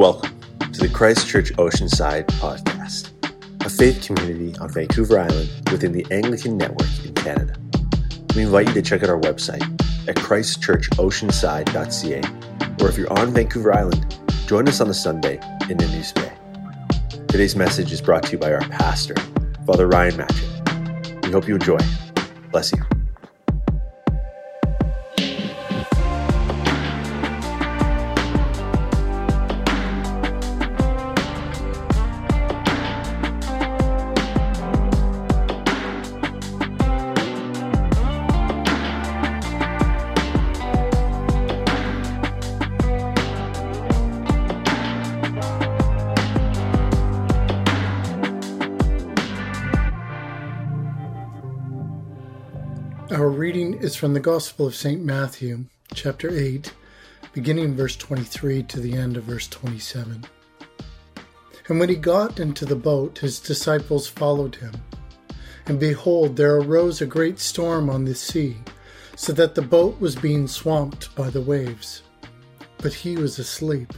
Welcome to the Christchurch Oceanside podcast, a faith community on Vancouver Island within the Anglican Network in Canada. We invite you to check out our website at christchurchoceanside.ca, or if you're on Vancouver Island, join us on a Sunday in Nanoose Bay. Today's message is brought to you by our pastor, Father Ryan Matchett. We hope you enjoy. Bless you. Is from the Gospel of St. Matthew, chapter 8, beginning in verse 23 to the end of verse 27. And when he got into the boat, his disciples followed him. And behold, there arose a great storm on the sea, so that the boat was being swamped by the waves. But he was asleep.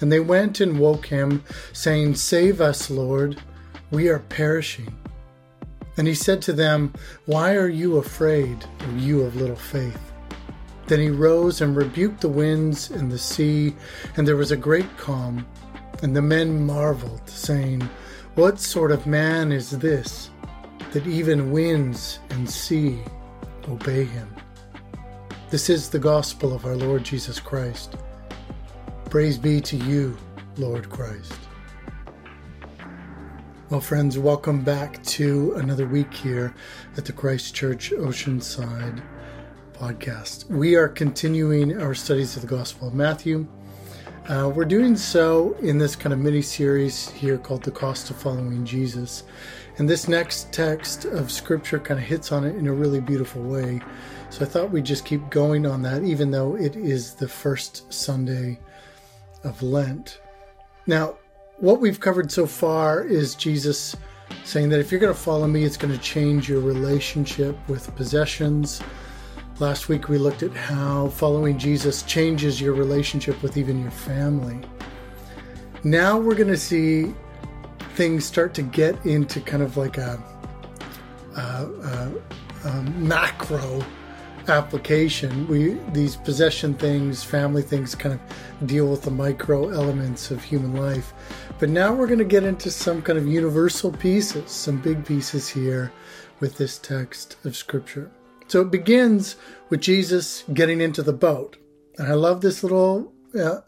And they went and woke him, saying, Save us, Lord, we are perishing. And he said to them, Why are you afraid, you of little faith? Then he rose and rebuked the winds and the sea, and there was a great calm. And the men marveled, saying, What sort of man is this, that even winds and sea obey him? This is the gospel of our Lord Jesus Christ. Praise be to you, Lord Christ. Well, friends, welcome back to another week here at the Christchurch Oceanside podcast. We are continuing our studies of the Gospel of Matthew. Uh, we're doing so in this kind of mini series here called The Cost of Following Jesus. And this next text of Scripture kind of hits on it in a really beautiful way. So I thought we'd just keep going on that, even though it is the first Sunday of Lent. Now, what we've covered so far is Jesus saying that if you're going to follow me, it's going to change your relationship with possessions. Last week we looked at how following Jesus changes your relationship with even your family. Now we're going to see things start to get into kind of like a, a, a, a macro application. We these possession things, family things, kind of deal with the micro elements of human life. But now we're going to get into some kind of universal pieces, some big pieces here with this text of scripture. So it begins with Jesus getting into the boat, and I love this little. Uh,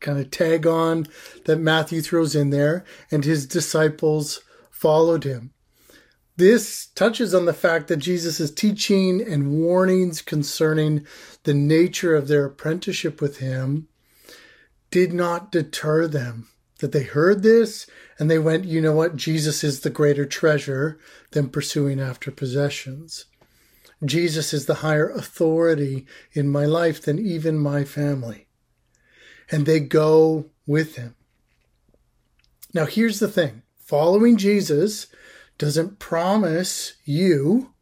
kind of tag on that Matthew throws in there, and his disciples followed him. This touches on the fact that Jesus' teaching and warnings concerning the nature of their apprenticeship with him did not deter them. That they heard this and they went, you know what? Jesus is the greater treasure than pursuing after possessions. Jesus is the higher authority in my life than even my family. And they go with him. Now, here's the thing following Jesus doesn't promise you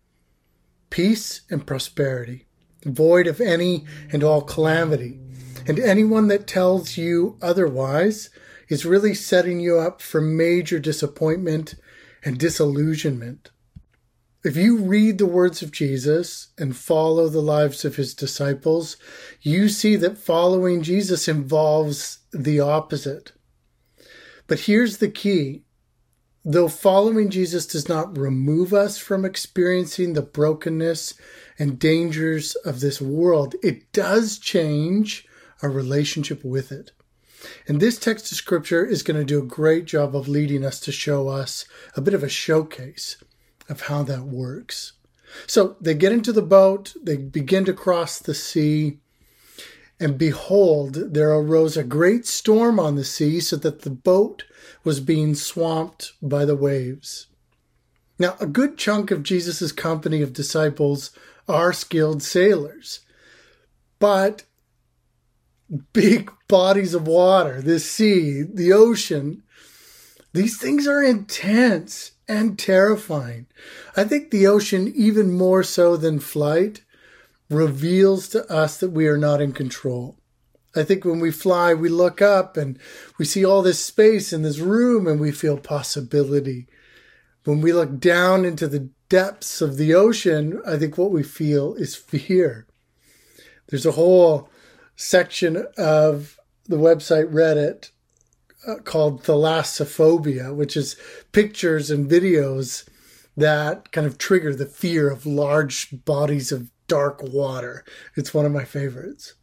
peace and prosperity, void of any and all calamity. And anyone that tells you otherwise is really setting you up for major disappointment and disillusionment. If you read the words of Jesus and follow the lives of his disciples, you see that following Jesus involves the opposite. But here's the key Though following Jesus does not remove us from experiencing the brokenness and dangers of this world, it does change our relationship with it. And this text of scripture is going to do a great job of leading us to show us a bit of a showcase of how that works. So they get into the boat, they begin to cross the sea, and behold, there arose a great storm on the sea, so that the boat was being swamped by the waves. Now, a good chunk of Jesus' company of disciples are skilled sailors, but big bodies of water, the sea, the ocean, these things are intense and terrifying. I think the ocean, even more so than flight, reveals to us that we are not in control. I think when we fly, we look up and we see all this space in this room and we feel possibility. When we look down into the depths of the ocean, I think what we feel is fear. There's a whole section of the website Reddit uh, called thalassophobia, which is pictures and videos that kind of trigger the fear of large bodies of dark water. It's one of my favorites.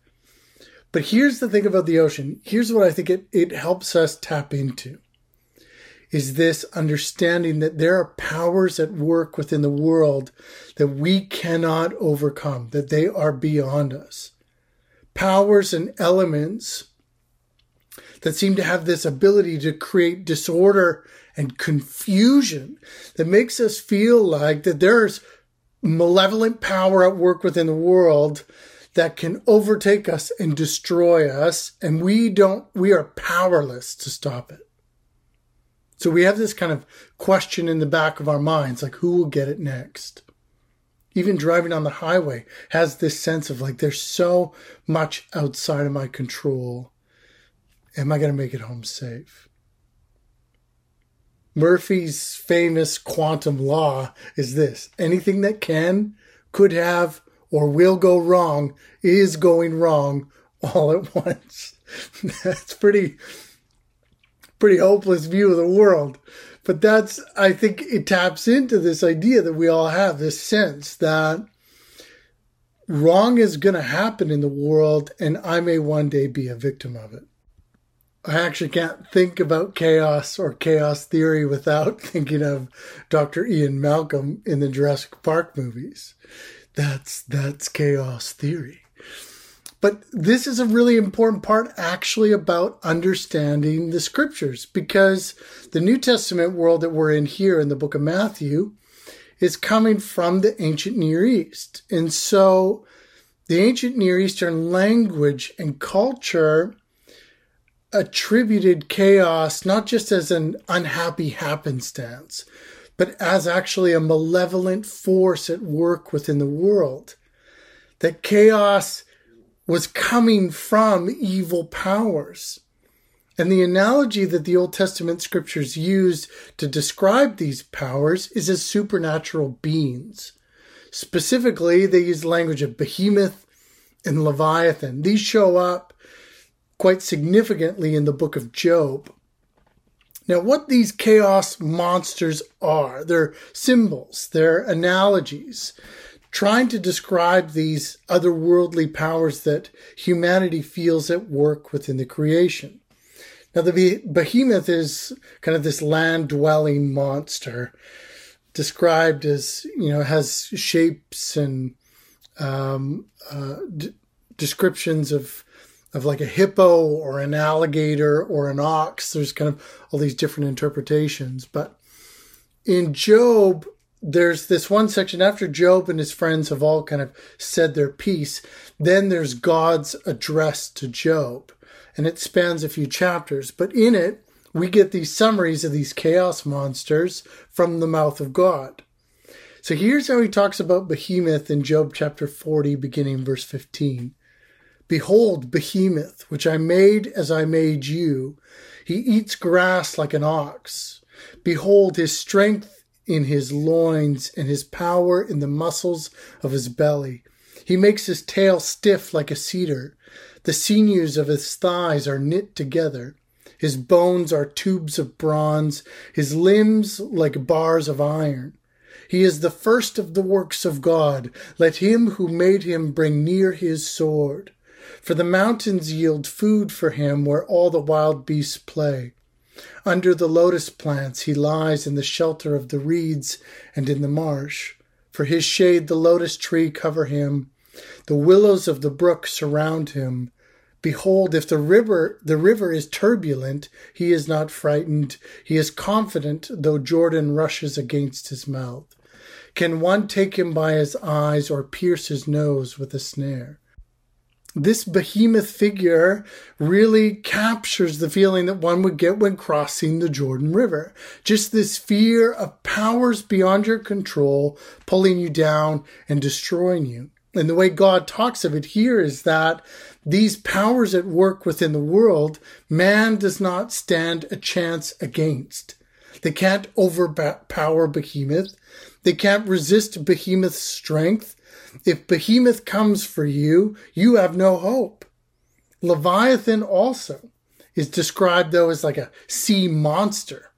But here's the thing about the ocean. Here's what I think it, it helps us tap into is this understanding that there are powers at work within the world that we cannot overcome, that they are beyond us. Powers and elements that seem to have this ability to create disorder and confusion that makes us feel like that there's malevolent power at work within the world that can overtake us and destroy us and we don't we are powerless to stop it. So we have this kind of question in the back of our minds like who will get it next even driving on the highway has this sense of like there's so much outside of my control am i going to make it home safe Murphy's famous quantum law is this anything that can, could have, or will go wrong is going wrong all at once. that's pretty pretty hopeless view of the world. But that's I think it taps into this idea that we all have this sense that wrong is going to happen in the world and I may one day be a victim of it. I actually can't think about chaos or chaos theory without thinking of Dr. Ian Malcolm in the Jurassic Park movies. That's that's chaos theory. But this is a really important part actually about understanding the scriptures because the New Testament world that we're in here in the book of Matthew is coming from the ancient Near East. And so the ancient Near Eastern language and culture attributed chaos not just as an unhappy happenstance, but as actually a malevolent force at work within the world. That chaos was coming from evil powers. And the analogy that the Old Testament scriptures use to describe these powers is as supernatural beings. Specifically, they use the language of behemoth and leviathan. These show up quite significantly in the book of Job. Now, what these chaos monsters are, they're symbols, they're analogies, trying to describe these otherworldly powers that humanity feels at work within the creation. Now, the behemoth is kind of this land dwelling monster described as, you know, has shapes and um, uh, d- descriptions of of like a hippo or an alligator or an ox. There's kind of all these different interpretations. But in Job, there's this one section after Job and his friends have all kind of said their piece. Then there's God's address to Job. And it spans a few chapters. But in it, we get these summaries of these chaos monsters from the mouth of God. So here's how he talks about Behemoth in Job chapter 40, beginning verse 15. Behold, Behemoth, which I made as I made you. He eats grass like an ox. Behold, his strength in his loins and his power in the muscles of his belly. He makes his tail stiff like a cedar. The sinews of his thighs are knit together. His bones are tubes of bronze, his limbs like bars of iron. He is the first of the works of God. Let him who made him bring near his sword. For the mountains yield food for him where all the wild beasts play. Under the lotus plants he lies in the shelter of the reeds and in the marsh. For his shade the lotus tree cover him. The willows of the brook surround him. Behold, if the river the river is turbulent, he is not frightened. He is confident, though Jordan rushes against his mouth. Can one take him by his eyes or pierce his nose with a snare? This behemoth figure really captures the feeling that one would get when crossing the Jordan River. Just this fear of powers beyond your control pulling you down and destroying you. And the way God talks of it here is that these powers at work within the world, man does not stand a chance against. They can't overpower Behemoth. They can't resist Behemoth's strength. If Behemoth comes for you, you have no hope. Leviathan also is described, though, as like a sea monster.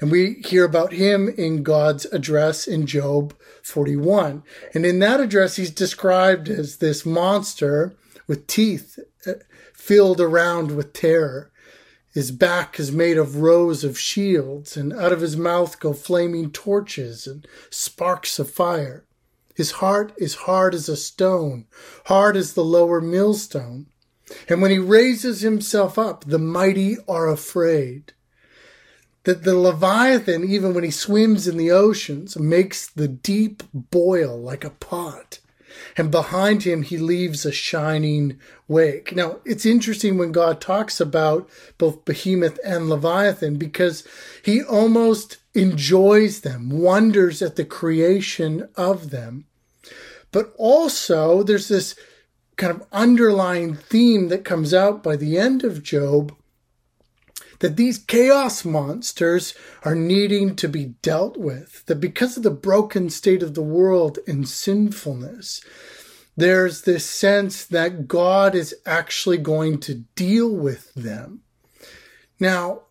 And we hear about him in God's address in Job 41. And in that address, he's described as this monster with teeth uh, filled around with terror. His back is made of rows of shields, and out of his mouth go flaming torches and sparks of fire. His heart is hard as a stone, hard as the lower millstone. And when he raises himself up, the mighty are afraid. That the Leviathan, even when he swims in the oceans, makes the deep boil like a pot and behind him he leaves a shining wake. Now, it's interesting when God talks about both Behemoth and Leviathan because he almost enjoys them, wonders at the creation of them. But also, there's this kind of underlying theme that comes out by the end of Job that these chaos monsters are needing to be dealt with, that because of the broken state of the world and sinfulness, there's this sense that God is actually going to deal with them. Now,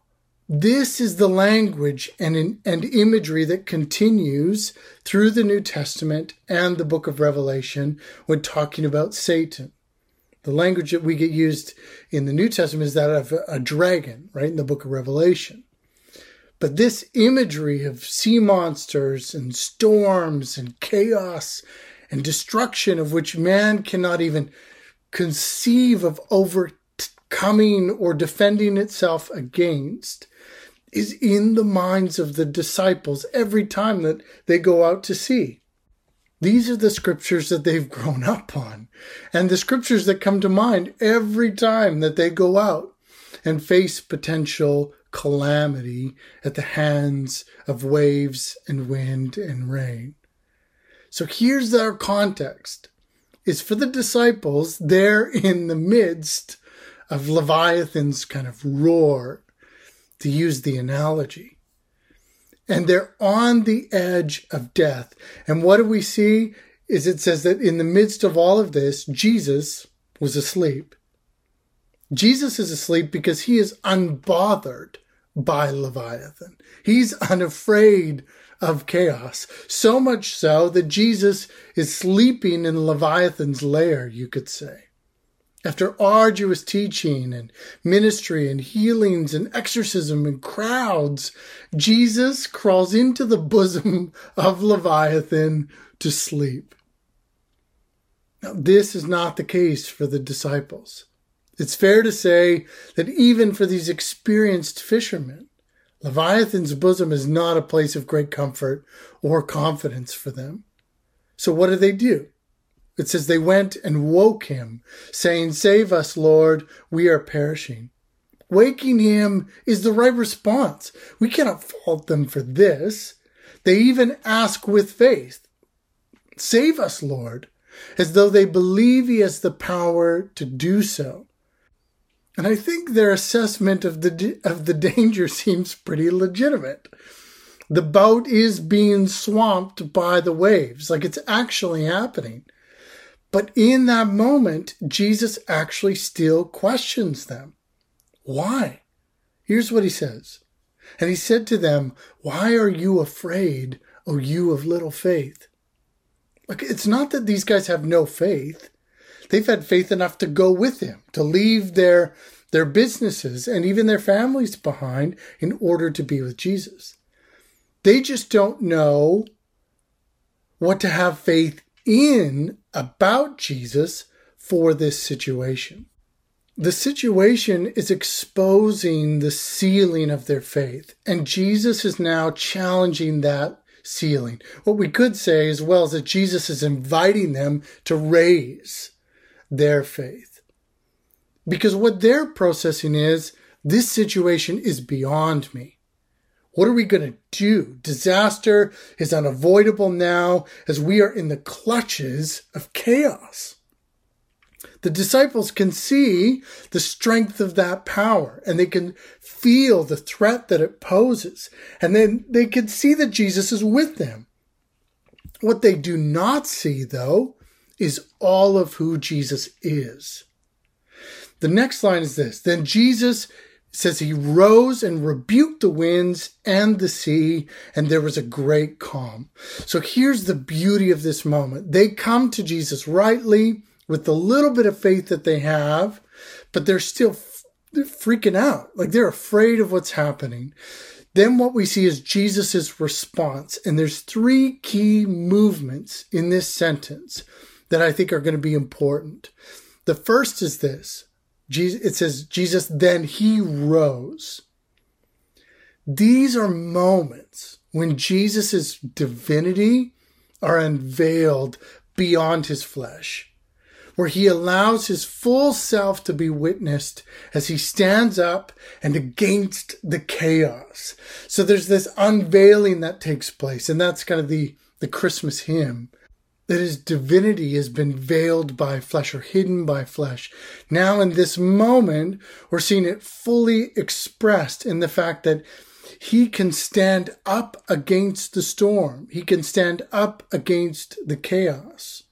this is the language and, and imagery that continues through the New Testament and the book of Revelation when talking about Satan. The language that we get used in the New Testament is that of a dragon, right, in the book of Revelation. But this imagery of sea monsters and storms and chaos and destruction of which man cannot even conceive of overcoming or defending itself against is in the minds of the disciples every time that they go out to sea. These are the scriptures that they've grown up on, and the scriptures that come to mind every time that they go out and face potential calamity at the hands of waves and wind and rain. So here's our context. It's for the disciples, they're in the midst of Leviathan's kind of roar, to use the analogy and they're on the edge of death. And what do we see? Is it says that in the midst of all of this, Jesus was asleep. Jesus is asleep because he is unbothered by Leviathan. He's unafraid of chaos. So much so that Jesus is sleeping in Leviathan's lair, you could say. After arduous teaching and ministry and healings and exorcism and crowds, Jesus crawls into the bosom of Leviathan to sleep. Now, this is not the case for the disciples. It's fair to say that even for these experienced fishermen, Leviathan's bosom is not a place of great comfort or confidence for them. So, what do they do? It says they went and woke him, saying, Save us, Lord, we are perishing. Waking him is the right response. We cannot fault them for this. They even ask with faith, Save us, Lord, as though they believe he has the power to do so. And I think their assessment of the, of the danger seems pretty legitimate. The boat is being swamped by the waves, like it's actually happening. But in that moment, Jesus actually still questions them. Why? Here's what he says. And he said to them, Why are you afraid, O you of little faith? Like, it's not that these guys have no faith. They've had faith enough to go with him, to leave their, their businesses and even their families behind in order to be with Jesus. They just don't know what to have faith in about Jesus for this situation. The situation is exposing the ceiling of their faith, and Jesus is now challenging that ceiling. What we could say as well is that Jesus is inviting them to raise their faith. Because what they're processing is this situation is beyond me. What are we going to do? Disaster is unavoidable now as we are in the clutches of chaos. The disciples can see the strength of that power and they can feel the threat that it poses. And then they can see that Jesus is with them. What they do not see, though, is all of who Jesus is. The next line is this Then Jesus says he rose and rebuked the winds and the sea, and there was a great calm. So here's the beauty of this moment. They come to Jesus rightly with the little bit of faith that they have, but they're still they're freaking out. Like they're afraid of what's happening. Then what we see is Jesus' response. And there's three key movements in this sentence that I think are going to be important. The first is this. It says, Jesus, then he rose. These are moments when Jesus' divinity are unveiled beyond his flesh where he allows his full self to be witnessed as he stands up and against the chaos. So there's this unveiling that takes place, and that's kind of the, the Christmas hymn. That his divinity has been veiled by flesh or hidden by flesh. Now, in this moment, we're seeing it fully expressed in the fact that he can stand up against the storm. He can stand up against the chaos.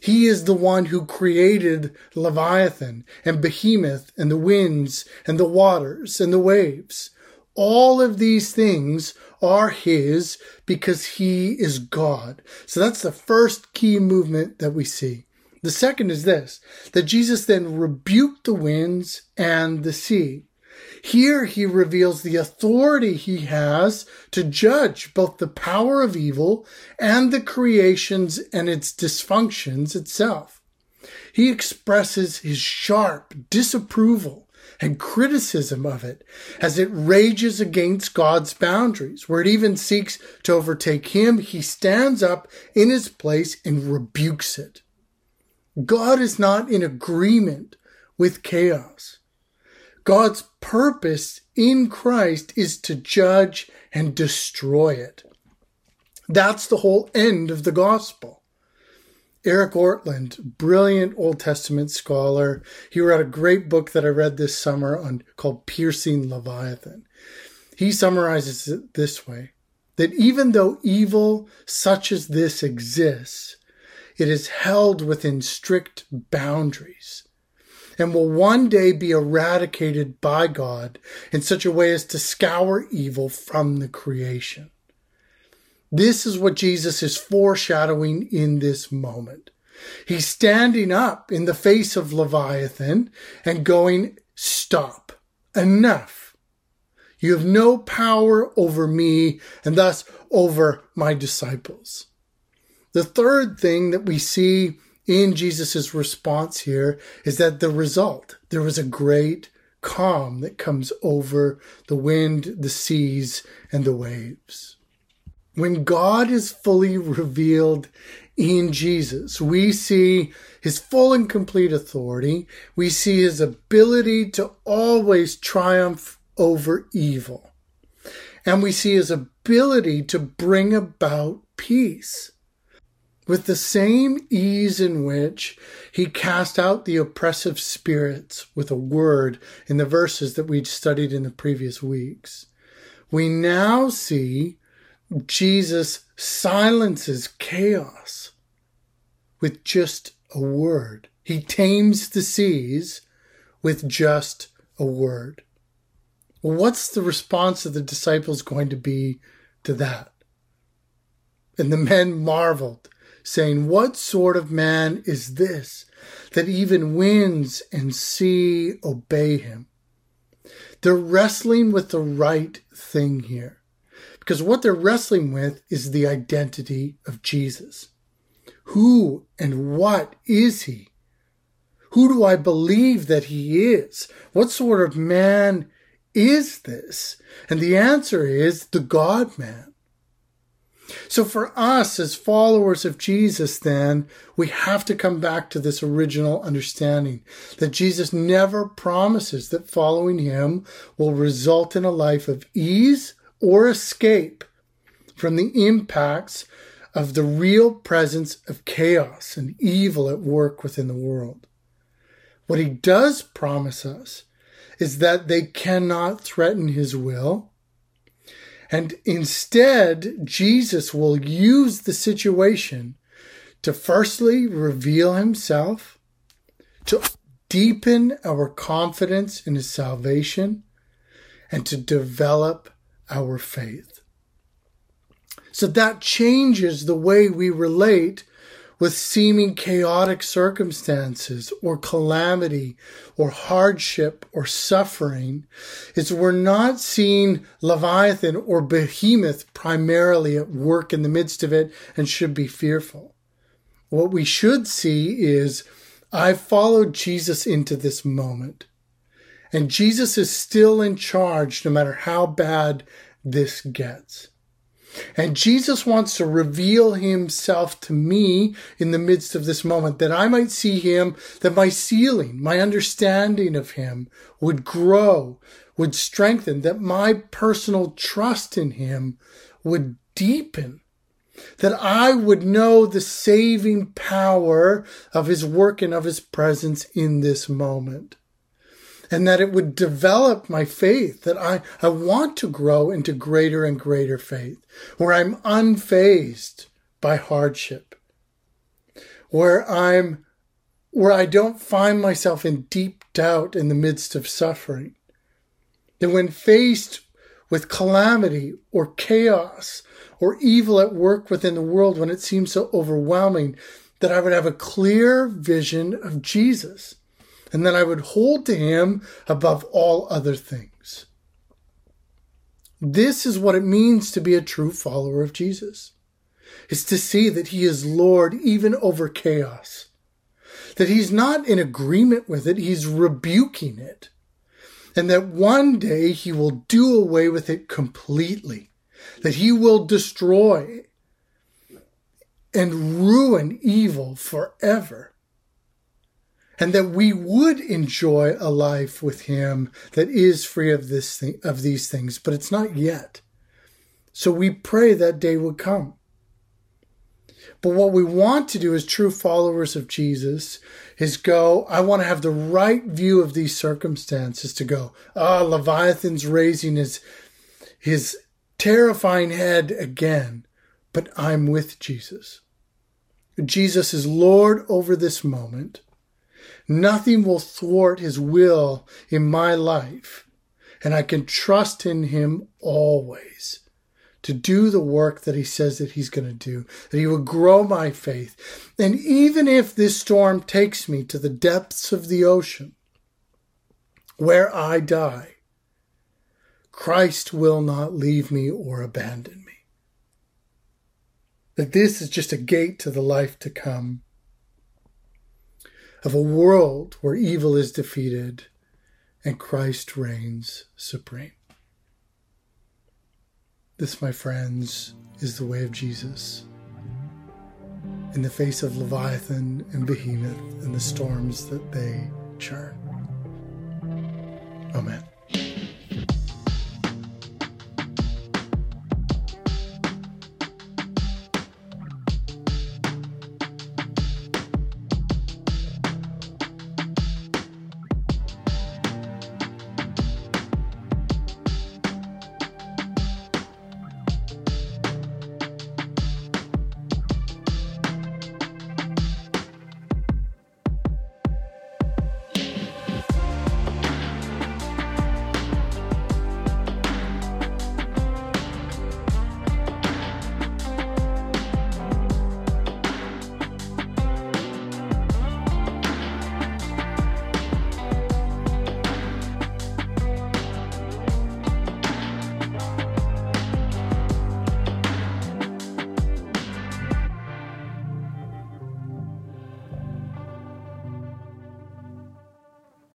He is the one who created Leviathan and Behemoth and the winds and the waters and the waves. All of these things are his because he is God. So that's the first key movement that we see. The second is this, that Jesus then rebuked the winds and the sea. Here he reveals the authority he has to judge both the power of evil and the creations and its dysfunctions itself. He expresses his sharp disapproval and criticism of it as it rages against God's boundaries, where it even seeks to overtake him. He stands up in his place and rebukes it. God is not in agreement with chaos. God's purpose in Christ is to judge and destroy it. That's the whole end of the gospel. Eric Ortlund, brilliant Old Testament scholar, he wrote a great book that I read this summer on called Piercing Leviathan. He summarizes it this way that even though evil such as this exists, it is held within strict boundaries and will one day be eradicated by God in such a way as to scour evil from the creation. This is what Jesus is foreshadowing in this moment. He's standing up in the face of Leviathan and going, Stop, enough. You have no power over me and thus over my disciples. The third thing that we see in Jesus' response here is that the result, there was a great calm that comes over the wind, the seas, and the waves. When God is fully revealed in Jesus, we see his full and complete authority. We see his ability to always triumph over evil. And we see his ability to bring about peace with the same ease in which he cast out the oppressive spirits with a word in the verses that we'd studied in the previous weeks. We now see Jesus silences chaos with just a word. He tames the seas with just a word. Well, what's the response of the disciples going to be to that? And the men marveled saying, What sort of man is this that even winds and sea obey him? They're wrestling with the right thing here. Because what they're wrestling with is the identity of Jesus. Who and what is he? Who do I believe that he is? What sort of man is this? And the answer is the God man. So for us as followers of Jesus, then, we have to come back to this original understanding that Jesus never promises that following him will result in a life of ease or escape from the impacts of the real presence of chaos and evil at work within the world. What he does promise us is that they cannot threaten his will. And instead, Jesus will use the situation to firstly reveal himself, to deepen our confidence in his salvation, and to develop our faith. So that changes the way we relate with seeming chaotic circumstances or calamity or hardship or suffering is we're not seeing Leviathan or Behemoth primarily at work in the midst of it and should be fearful. What we should see is I've followed Jesus into this moment. And Jesus is still in charge no matter how bad this gets. And Jesus wants to reveal himself to me in the midst of this moment that I might see him, that my ceiling, my understanding of him would grow, would strengthen, that my personal trust in him would deepen, that I would know the saving power of his work and of his presence in this moment and that it would develop my faith, that I, I want to grow into greater and greater faith, where I'm unfazed by hardship, where I'm, where I don't find myself in deep doubt in the midst of suffering. That when faced with calamity or chaos or evil at work within the world, when it seems so overwhelming, that I would have a clear vision of Jesus and that I would hold to him above all other things. This is what it means to be a true follower of Jesus. Is to see that he is Lord even over chaos. That he's not in agreement with it, he's rebuking it. And that one day he will do away with it completely. That he will destroy and ruin evil forever and that we would enjoy a life with him that is free of this thing, of these things, but it's not yet. So we pray that day would come. But what we want to do as true followers of Jesus is go, I want to have the right view of these circumstances to go, ah, Leviathan's raising his, his terrifying head again, but I'm with Jesus. Jesus is Lord over this moment. Nothing will thwart his will in my life, and I can trust in him always to do the work that he says that he's going to do, that he will grow my faith. And even if this storm takes me to the depths of the ocean, where I die, Christ will not leave me or abandon me. That this is just a gate to the life to come of a world where evil is defeated and Christ reigns supreme. This, my friends, is the way of Jesus. In the face of Leviathan and Behemoth and the storms that they churn. Amen.